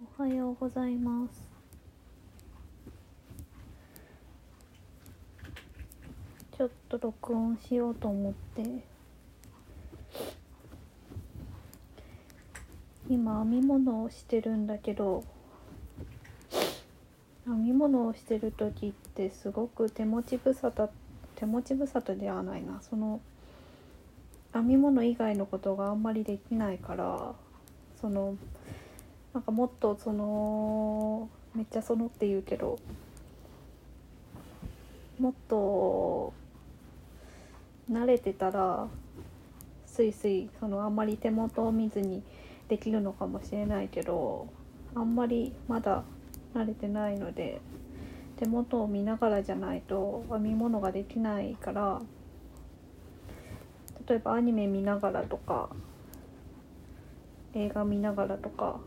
おはようございます。ちょっと録音しようと思って。今編み物をしてるんだけど編み物をしてる時ってすごく手持ち無沙汰手持ち無沙汰ではないな。その編み物以外のことがあんまりできないからそのなんかもっとそのめっちゃそのって言うけどもっと慣れてたらスイスイそのあんまり手元を見ずにできるのかもしれないけどあんまりまだ慣れてないので手元を見ながらじゃないと編み物ができないから例えばアニメ見ながらとか映画見ながらとか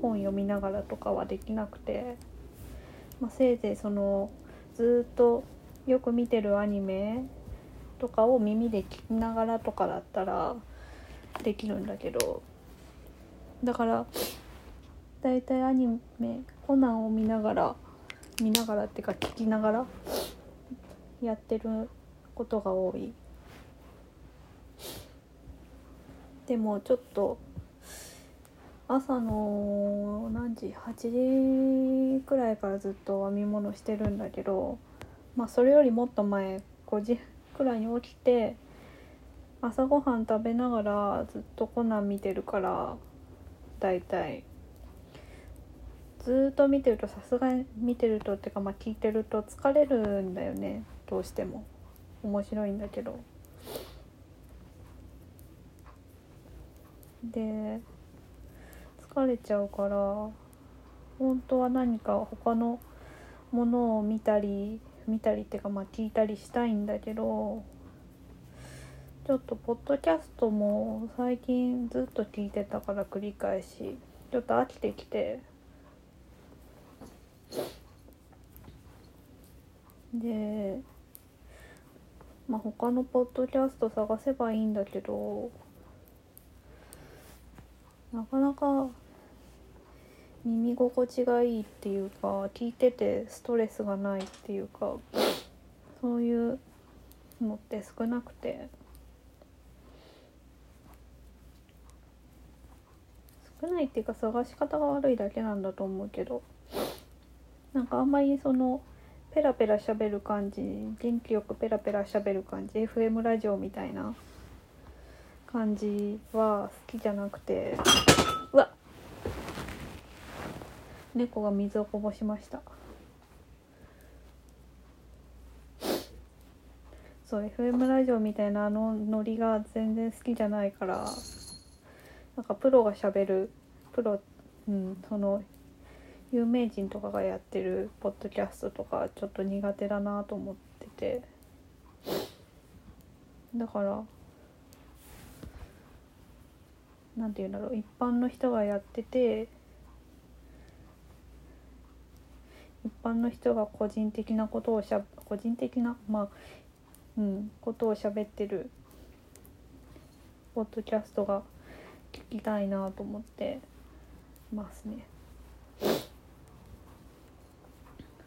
本読みながらとかはできなくて、まあ、せいぜいそのずっとよく見てるアニメとかを耳で聞きながらとかだったらできるんだけど。だからだいたいアニメコナンを見ながら見ながらっていうか聞きながらやってることが多い。でもちょっと朝の何時？8時くらいからずっと編み物してるんだけどまあそれよりもっと前5時くらいに起きて朝ごはん食べながらずっとコナン見てるからだいたいずっと見てるとさすがに見てるとっていうかまあ聞いてると疲れるんだよね。どうしても。面白いんだけど。で疲れちゃうから本当は何か他のものを見たり見たりっていうかまあ聞いたりしたいんだけどちょっとポッドキャストも最近ずっと聞いてたから繰り返しちょっと飽きてきて。でまあ他のポッドキャスト探せばいいんだけどなかなか耳心地がいいっていうか聞いててストレスがないっていうかそういうのって少なくて。少ないっていうか探し方が悪いだけなんだと思うけど。なんかあんまりそのペラペラ喋る感じ元気よくペラペラ喋る感じ FM ラジオみたいな感じは好きじゃなくて。猫が水をこぼしました。そう FM ラジオみたいなあのノリが全然好きじゃないからなんかプロがしゃべるプロうんその有名人とかがやってるポッドキャストとかちょっと苦手だなと思ってて。だからなんて言うんだろう一般の人がやってて一般の人が個人的なことをしゃ個人的なまあうんことを喋ってるポッドキャストが聞きたいなと思ってますね。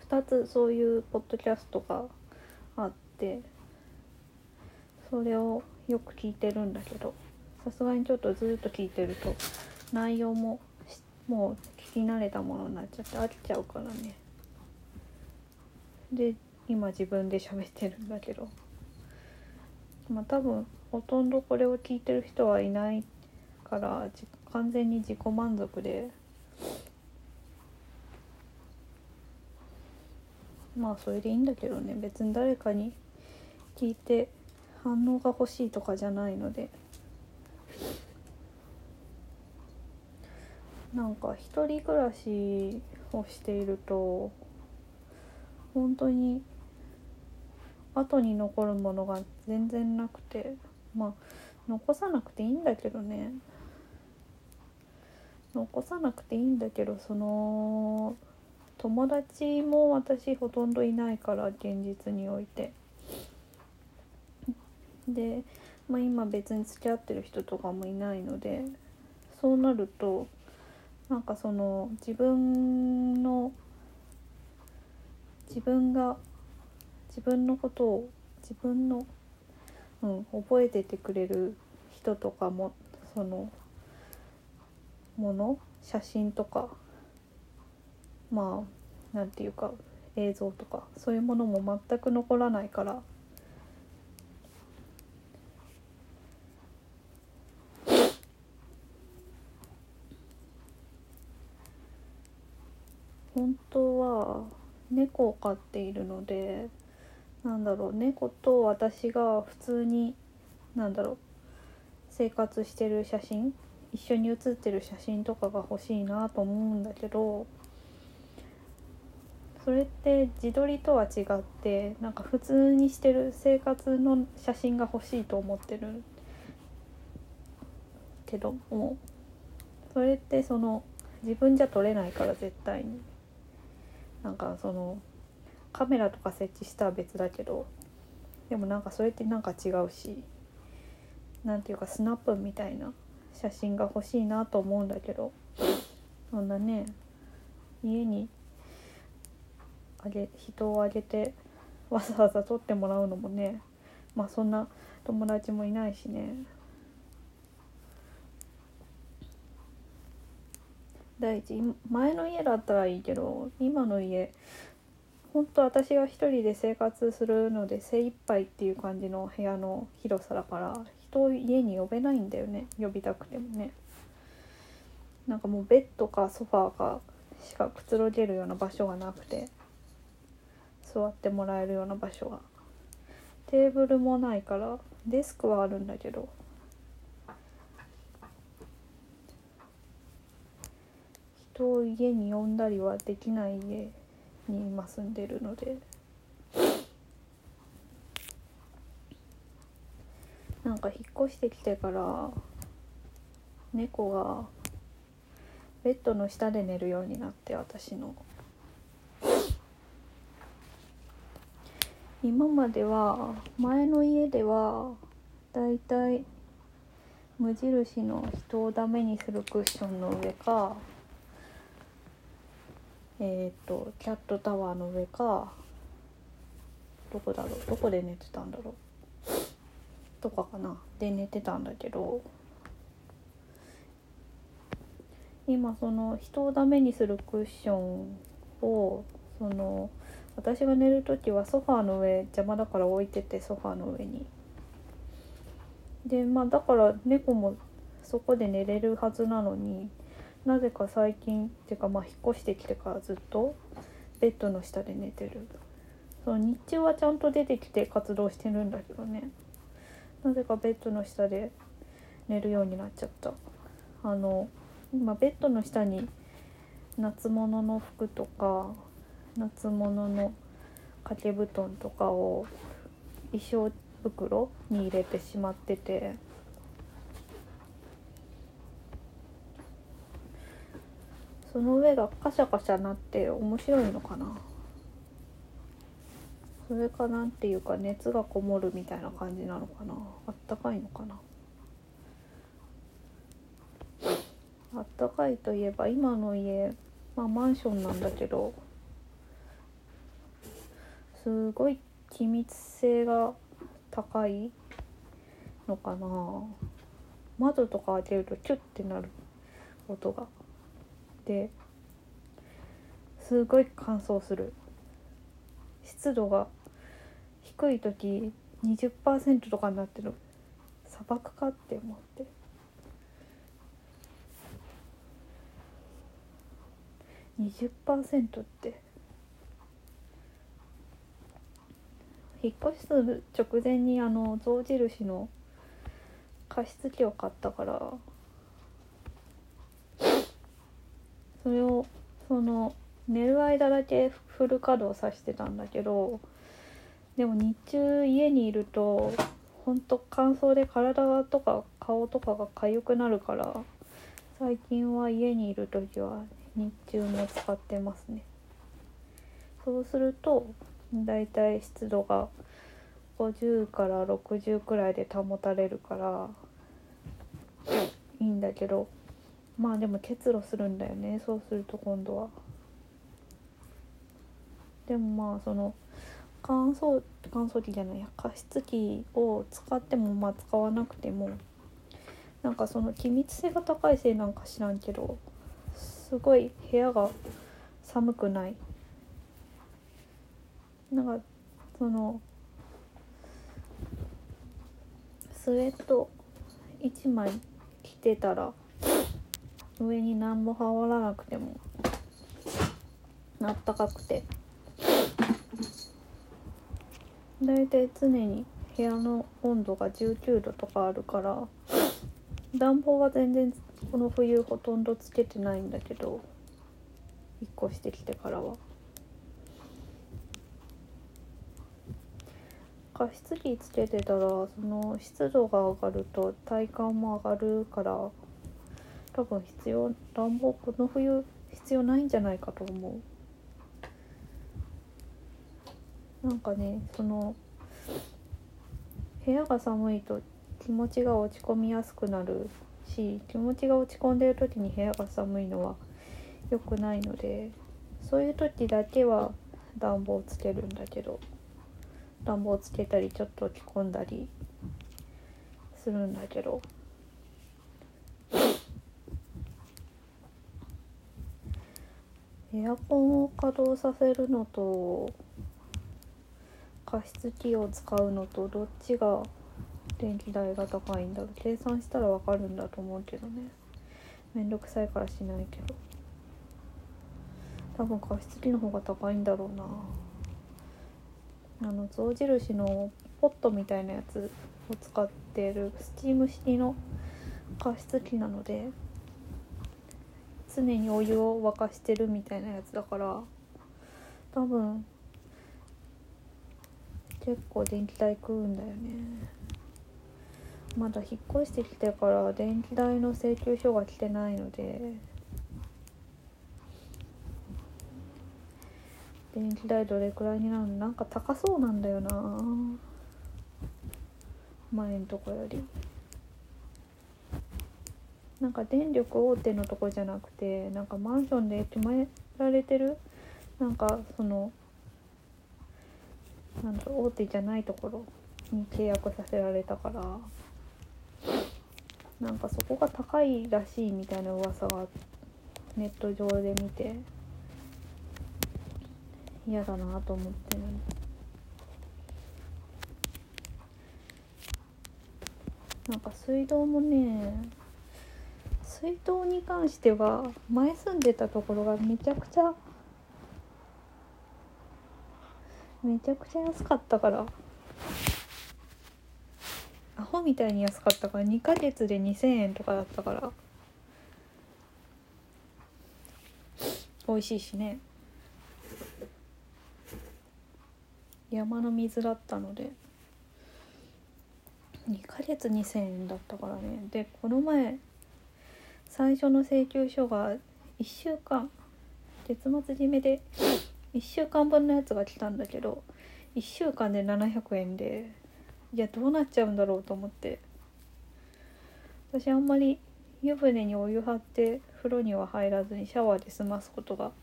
2つそういうポッドキャストがあってそれをよく聞いてるんだけどさすがにちょっとずっと聞いてると内容ももう聞き慣れたものになっちゃって飽きちゃうからねで今自分で喋ってるんだけど。まあ多分ほとんどこれを聞いてる人はいないから完全に自己満足で。まあそれでいいんだけどね。別に誰かに聞いて反応が欲しいとかじゃないので。なんか一人暮らしをしていると本当に後に残るものが全然なくてまあ残さなくていいんだけどね。残さなくていいんだけどその友達も私ほとんどいないから現実において。で、まあ、今別に付き合ってる人とかもいないのでそうなるとなんかその自分の自分が自分のことを自分の、うん、覚えててくれる人とかもそのもの写真とかまあなんていうか映像とかそういうものも全く残らないから本当は猫を飼っているのでなんだろう猫と私が普通になんだろう生活してる写真一緒に写ってる写真とかが欲しいなと思うんだけどそれって自撮りとは違ってなんか普通にしてる生活の写真が欲しいと思ってるけどもそれってその自分じゃ撮れないから絶対に。なんかそのカメラとか設置したら別だけどでもなんかそれってなんか違うし何ていうかスナップみたいな写真が欲しいなと思うんだけどそんなね家にあげ人をあげてわざわざ撮ってもらうのもねまあそんな友達もいないしね。第一前の家だったらいいけど今の家本当私が一人で生活するので精一杯っていう感じの部屋の広さだから人を家に呼べないんだよね。呼びたくてもね。なんかもうベッドかソファーかしかくつろげるような場所がなくて座ってもらえるような場所が。テーブルもないからデスクはあるんだけど人を家に呼んだりはできない家に今住んでるので。なんか引っ越してきてから猫がベッドの下で寝るようになって私の。今までは前の家ではだいたい無印の人をダメにするクッションの上かえっ、とキャットタワーの上かどこだろうどこで寝てたんだろうとかかな。で寝てたんだけど今その人をダメにするクッションをその私が寝る時はソファーの上邪魔だから置いててソファーの上に。でまあだから猫もそこで寝れるはずなのになぜか最近っていうかまあ引っ越してきてからずっとベッドの下で寝てる。そう日中はちゃんと出てきて活動してるんだけどね。なぜかベッドの下で寝るようになっちゃった。あの今ベッドの下に夏物の服とか夏物の掛け布団とかを衣装袋に入れてしまってて。その上がカシャカシャなって面白いのかな？それかなんていうか熱がこもるみたいな感じなのかな？あったかいのかな？あったかいといえば今の家まあマンションなんだけどすごい気密性が高いのかな？窓とか開けるとキュッてなる音が。ですごい乾燥する。湿度が低い時20%とかになってる。砂漠かって思って。20%って。引っ越しする直前にあの象印の加湿器を買ったからそれをその寝る間だけフル稼働させてたんだけどでも日中家にいるとほんと乾燥で体とか顔とかが痒くなるから最近は家にいる時は日中も使ってますね。そうするとだいたい湿度が50から60くらいで保たれるからいいんだけどまあでも結露するんだよねそうすると今度は。でもまあその乾燥乾燥機じゃない加湿器を使ってもまあ使わなくてもなんかその気密性が高いせいなんか知らんけどすごい部屋が寒くない。なんかそのスウェット1枚着てたら上に何も羽織らなくてもあったかくて。だいたい常に部屋の温度が19度とかあるから暖房は全然この冬ほとんどつけてないんだけど引っ越してきてからは。加湿器つけてたらその湿度が上がると体感も上がるから多分必要暖房この冬必要ないんじゃないかと思う。なんかねその部屋が寒いと気持ちが落ち込みやすくなるし気持ちが落ち込んでる時に部屋が寒いのは良くないのでそういう時だけは暖房つけるんだけど暖房つけたりちょっと着込んだりするんだけど。エアコンを稼働させるのと加湿器を使うのとどっちが電気代が高いんだろう。計算したらわかるんだと思うけどね。めんどくさいからしないけど。多分加湿器の方が高いんだろうな。あの象印のポットみたいなやつを使ってるスチーム式の加湿器なので常にお湯を沸かしてるみたいなやつだから多分結構電気代食うんだよね。まだ引っ越してきてから電気代の請求書が来てないので電気代どれくらいになるの？なんか高そうなんだよな。前のとこより。なんか電力大手のとこじゃなくてなんかマンションで決められてるなんかそのなんだ大手じゃないところに契約させられたからなんかそこが高いらしいみたいな噂がネット上で見て嫌だなと思ってるなんか水道もね水道に関しては前住んでたところがめちゃくちゃめちゃくちゃ安かったからアホみたいに安かったから2ヶ月で2,000円とかだったから美味しいしね。山の水だったので2ヶ月2,000円だったからね。でこの前最初の請求書が1週間月末締めで1週間分のやつが来たんだけど1週間で700円でいやどうなっちゃうんだろうと思って。私あんまり湯船にお湯張って風呂には入らずにシャワーで済ますことが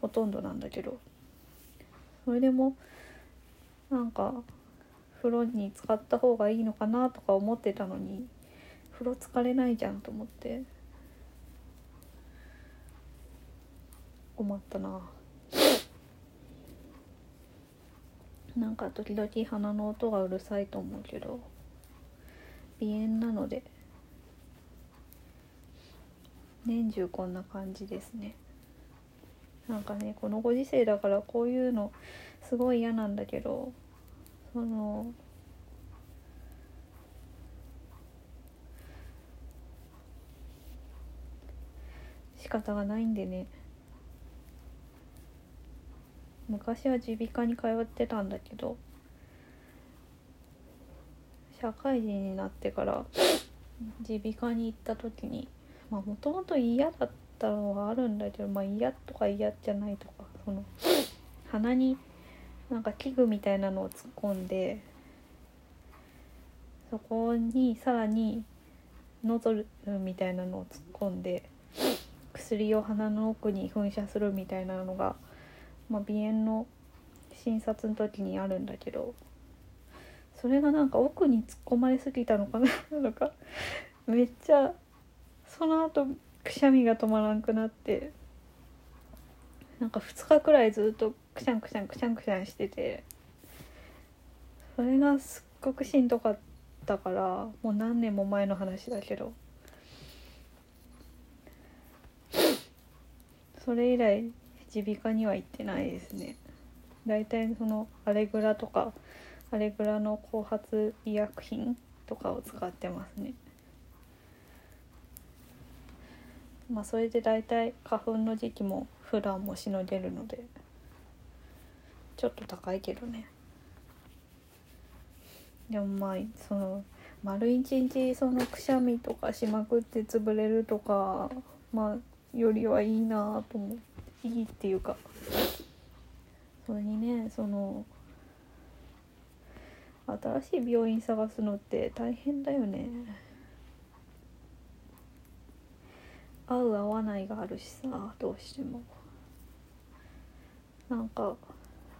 ほとんどなんだけどそれでもなんか風呂に使った方がいいのかなとか思ってたのに風呂疲れないじゃんと思って。困ったな。なんか時々鼻の音がうるさいと思うけど鼻炎なので。年中こんな感じですね。なんかねこのご時世だからこういうのすごい嫌なんだけどその仕方がないんでね。昔は耳鼻科に通ってたんだけど社会人になってから耳鼻科に行った時にまあもともと嫌だったのはあるんだけどまあ嫌とか嫌じゃないとかその鼻になんか器具みたいなのを突っ込んでそこにさらにノズルみたいなのを突っ込んで薬を鼻の奥に噴射するみたいなのが、まあ、鼻炎の診察の時にあるんだけどそれがなんか奥に突っ込まれすぎたのかな なんかめっちゃその後くしゃみが止まらんくなってなんか2日くらいずっとくしゃんくしゃんくしゃんくしゃんしててそれがすっごくしんどかったからもう何年も前の話だけどそれ以来耳鼻科には行ってないですね。だいたいそのアレグラとかアレグラの後発医薬品とかを使ってますね。まあそれでだいたい花粉の時期も普段もしのげるのでちょっと高いけどね。でもまあその丸一日そのくしゃみとかしまくって潰れるとかまあよりはいいなと思う。いいっていうか。それにね。その新しい病院探すのって大変だよね。合う合わないがあるしさどうしても。なんか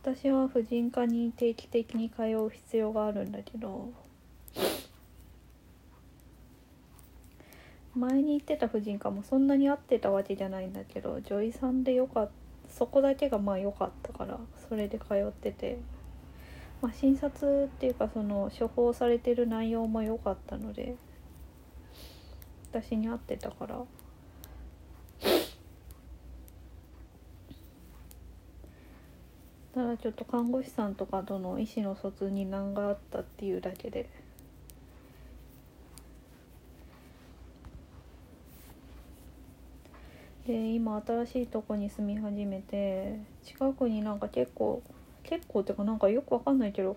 私は婦人科に定期的に通う必要があるんだけど。前に行ってた婦人科もそんなに合ってたわけじゃないんだけど女医さんでよかったそこだけがまあ良かったからそれで通ってて、まあ、診察っていうかその処方されてる内容も良かったので私に合ってたから。ただちょっと看護師さんとかとの意思の疎通に難があったっていうだけで。で今新しいとこに住み始めて近くになんか結構結構っていうかなんかよくわかんないけど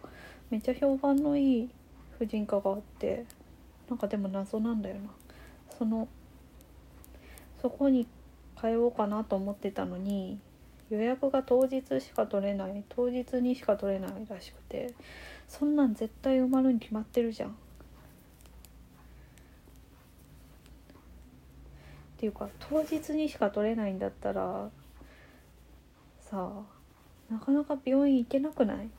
めっちゃ評判のいい婦人科があってなんかでも謎なんだよなそのそこに通おうかなと思ってたのに予約が当日しか取れない当日にしか取れないらしくてそんなん絶対埋まるに決まってるじゃん。っていうか当日にしか取れないんだったらさあなかなか病院行けなくない？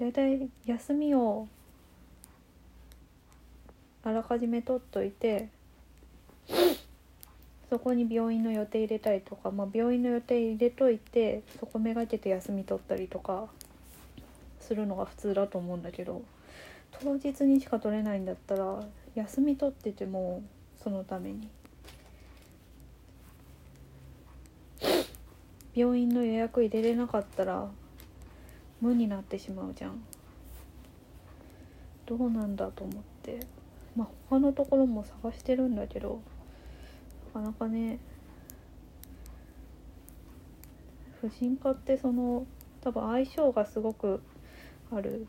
だいたい休みをあらかじめ取っといてそこに病院の予定入れたりとか、まあ、病院の予定入れといてそこめがけて休み取ったりとかするのが普通だと思うんだけど。当日にしか取れないんだったら休み取っててもそのために。病院の予約入れれなかったら無になってしまうじゃん。どうなんだと思って。まあ他のところも探してるんだけどなかなかね婦人科ってその多分相性がすごくある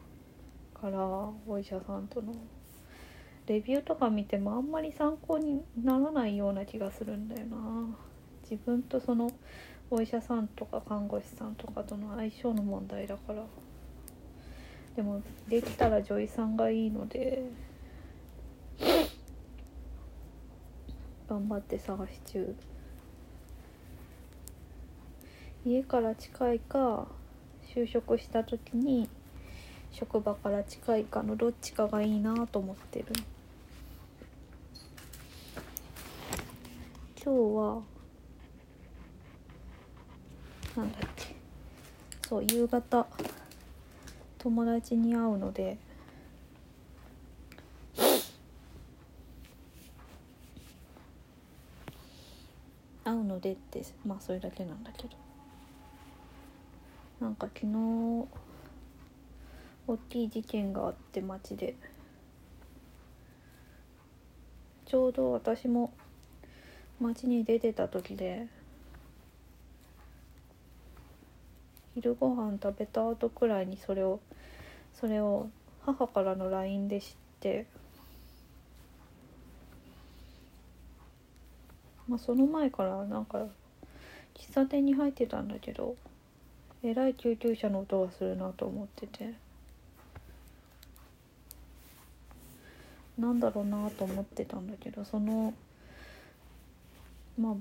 からお医者さんとの。レビューとか見てもあんまり参考にならないような気がするんだよな。自分とそのお医者さんとか看護師さんとかとの相性の問題だから。でもできたら女医さんがいいので頑張って探し中。家から近いか就職した時に職場から近いかのどっちかがいいなと思ってる。今日はなんだっけ。そう夕方友達に会うので会うのでってまあそれだけなんだけど。なんか昨日大きい事件があって街で。ちょうど私も街に出てた時で昼ご飯食べた後くらいにそれをそれを母からの LINE で知ってまあその前からなんか喫茶店に入ってたんだけどえらい救急車の音がするなと思ってて。なんだろうなと思ってたんだけどそのまあ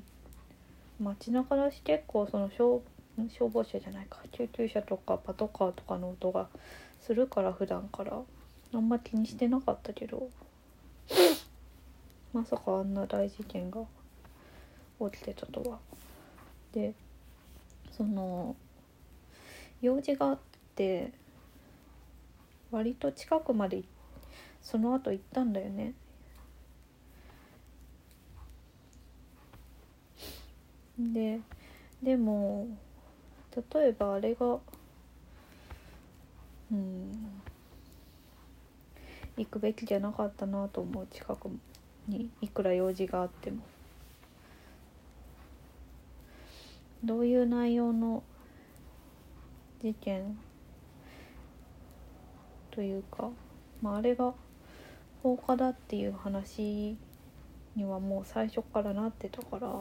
街中だし結構その消消防車じゃないか救急車とかパトカーとかの音がするから普段からあんま気にしてなかったけど まさかあんな大事件が起きてたとは。でその用事があって割と近くまで行っその後行ったんだよね。ででも例えばあれがうん行くべきじゃなかったなと思う近くにいくら用事があってもどういう内容の事件というか、まあ、あれが放火だっていう話にはもう最初からなってたから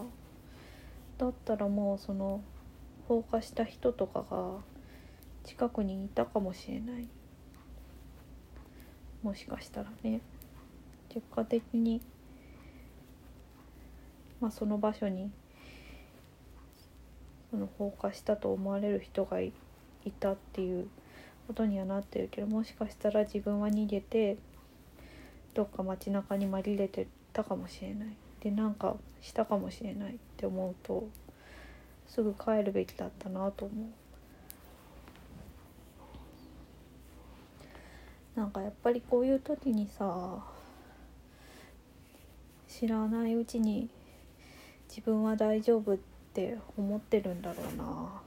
だったらもうその放火した人とかが近くにいたかもしれない。もしかしたらね。結果的にまあその場所にその放火したと思われる人がいたっていうことにはなってるけどもしかしたら自分は逃げてどっか街中に紛れてたかもしれない。でなんかしたかもしれないって思うとすぐ帰るべきだったなと思う。なんかやっぱりこういう時にさ知らないうちに自分は大丈夫って思ってるんだろうな。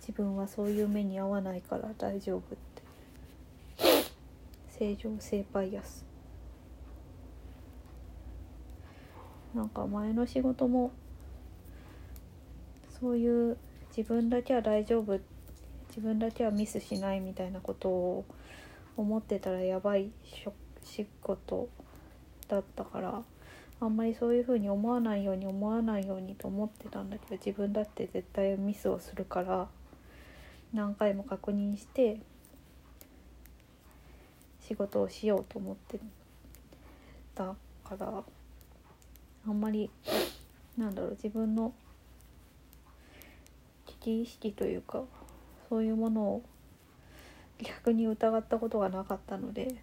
自分はそういう目に遭わないから大丈夫って。正常性バイアス。なんか前の仕事もそういう自分だけは大丈夫自分だけはミスしないみたいなことを思ってたらやばい仕事だったからあんまりそういうふうに思わないように思わないようにと思ってたんだけど自分だって絶対ミスをするから何回も確認して仕事をしようと思ってたからあんまりなんだろう自分の危機意識というかそういうものを逆に疑ったことがなかったので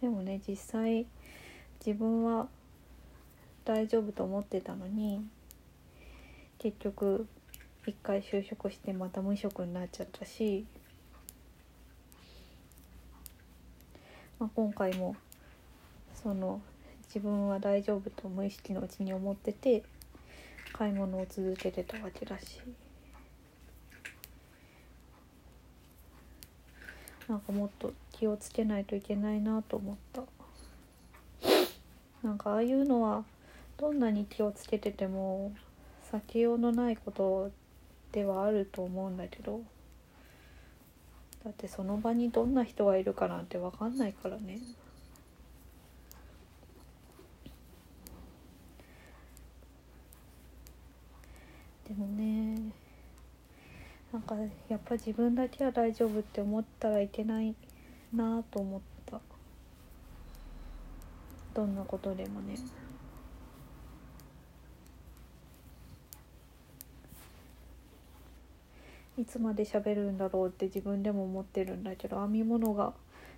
でもね実際自分は大丈夫と思ってたのに結局一回就職してまた無職になっちゃったし、まあ、今回もその自分は大丈夫と無意識のうちに思ってて買い物を続けてたわけだしなんかもっと気をつけないといけないなと思った。なんかああいうのはどんなに気をつけてても避けようのないことではあると思うんだけどだってその場にどんな人がいるかなんて分かんないからね。でもねなんかやっぱ自分だけは大丈夫って思ったらいけないなと思って。どんなことでもねいつまで喋るんだろうって自分でも思ってるんだけど編み物が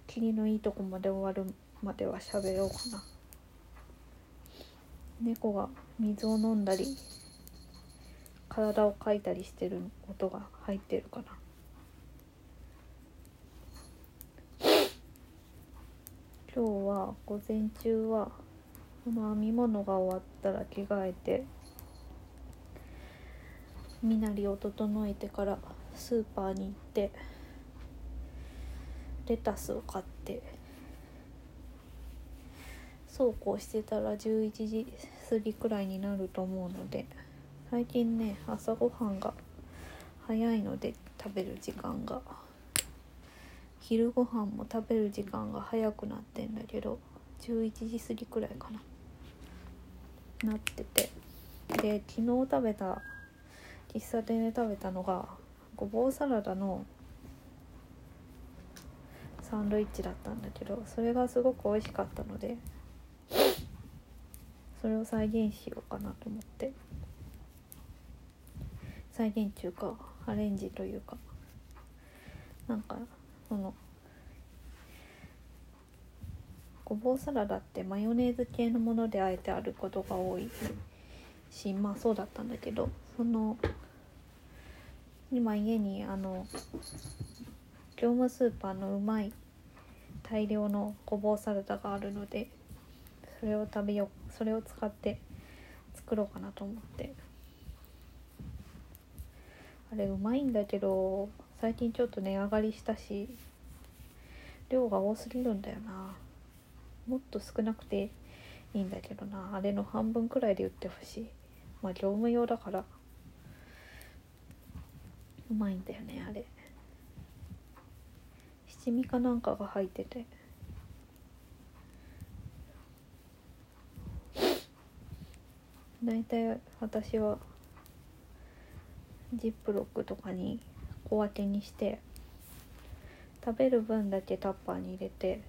霧のいいとこまで終わるまでは喋ろうかな。猫が水を飲んだり体をかいたりしてる音が入ってるかな。今日は午前中はこの編み物が終わったら着替えて身なりを整えてからスーパーに行ってレタスを買ってそうこうしてたら11時過ぎくらいになると思うので最近ね朝ごはんが早いので食べる時間が。昼ご飯も食べる時間が早くなってんだけど11時過ぎくらいかななっててで昨日食べた喫茶店で食べたのがごぼうサラダのサンドイッチだったんだけどそれがすごく美味しかったのでそれを再現しようかなと思って。再現中かアレンジというか。なんかそのごぼうサラダってマヨネーズ系のものであえてあることが多いしまあそうだったんだけどその今家にあの業務スーパーのうまい大量のごぼうサラダがあるのでそれを食べようそれを使って作ろうかなと思って。あれうまいんだけど最近ちょっと値上がりしたし量が多すぎるんだよな。もっと少なくていいんだけどな。あれの半分くらいで売ってほしい。まあ業務用だから。うまいんだよねあれ。七味かなんかが入ってて。大体私はジップロックとかに小分けにして食べる分だけタッパーに入れて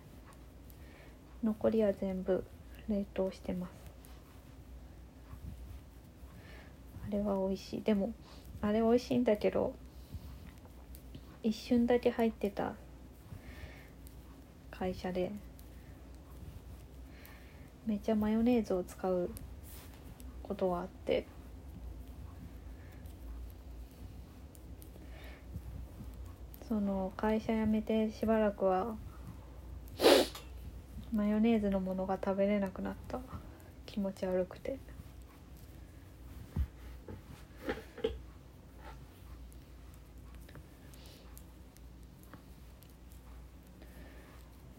残りは全部冷凍してます。あれは美味しい。でもあれ美味しいんだけど一瞬だけ入ってた会社で。めっちゃマヨネーズを使うことがあって。その会社辞めてしばらくはマヨネーズのものが食べれなくなった。気持ち悪くて。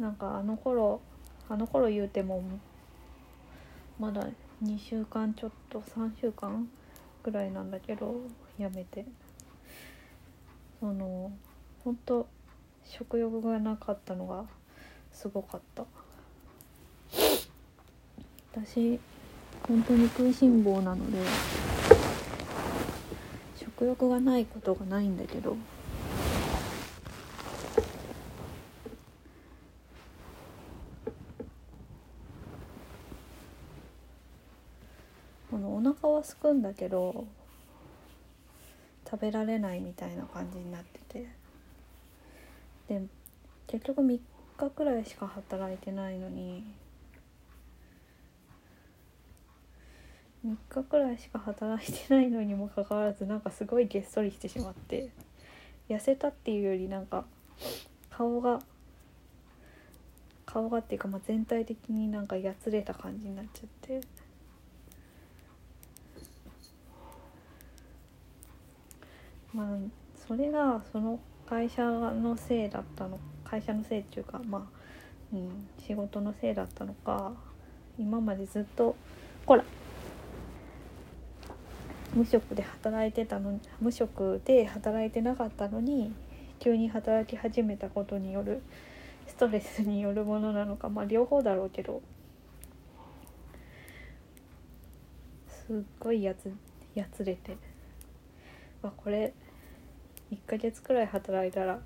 なんかあの頃あの頃言うてもまだ2週間ちょっと3週間ぐらいなんだけどやめて。そのほんと食欲がなかったのがすごかった。私本当に食いしん坊なので食欲がないことがないんだけどこのお腹はすくんだけど食べられないみたいな感じになってて。で結局3日くらいしか働いてないのに3日くらいしか働いてないのにもかかわらずなんかすごいげっそりしてしまって痩せたっていうよりなんか顔が顔がっていうかまあ全体的になんかやつれた感じになっちゃって。まあそれがその会社のせいだったの会社のせいっていうかまあ、うん、仕事のせいだったのか今までずっとほら無職で働いてたの無職で働いてなかったのに急に働き始めたことによるストレスによるものなのかまあ両方だろうけどすっごいやつやつれてわこれ1ヶ月くらい働いたら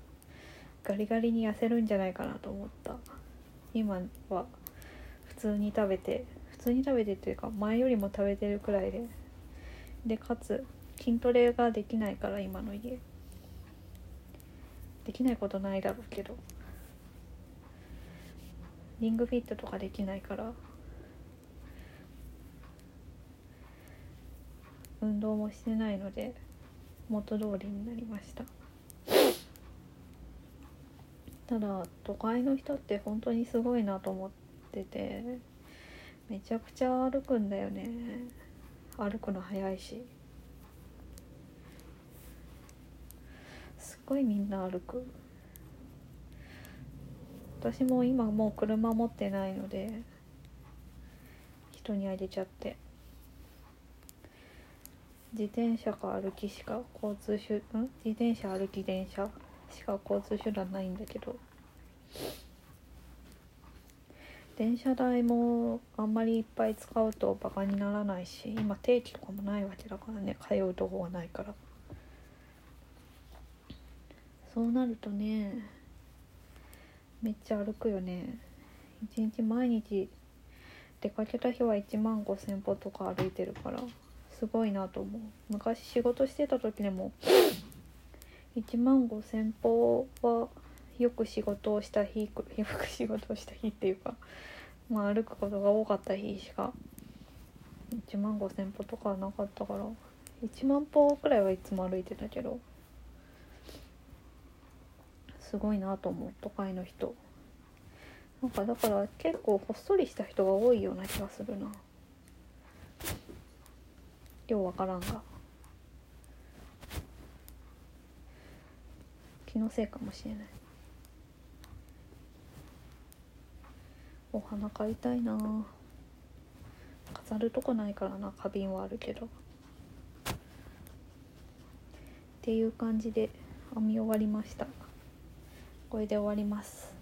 ガリガリに痩せるんじゃないかなと思った。今は普通に食べて普通に食べてというか前よりも食べてるくらいで。でかつ筋トレができないから今の家。できないことないだろうけど。リングフィットとかできないから。運動もしてないので。元通りになりました。ただ都会の人って本当にすごいなと思っててめちゃくちゃ歩くんだよね。歩くの早いし。すっごいみんな歩く。私も今もう車持ってないので人にあげちゃって。自転車か歩きしか交通手ん？自転車歩き電車しか交通手段ないんだけど。電車代もあんまりいっぱい使うとバカにならないし今定期とかもないわけだからね。通うとこがないから。そうなるとねめっちゃ歩くよね。一日毎日出かけた日は1万5,000歩とか歩いてるから。すごいなと思う。昔仕事してた時でも1万5,000歩はよく仕事をした日よく仕事をした日っていうかまあ歩くことが多かった日しか1万5,000歩とかはなかったから1万歩くらいはいつも歩いてたけどすごいなと思う都会の人。なんかだから結構ほっそりした人が多いような気がするな。ようわからんが。気のせいかもしれない。お花買いたいな。飾るとこないからな花瓶はあるけど。っていう感じで編み終わりました。これで終わります。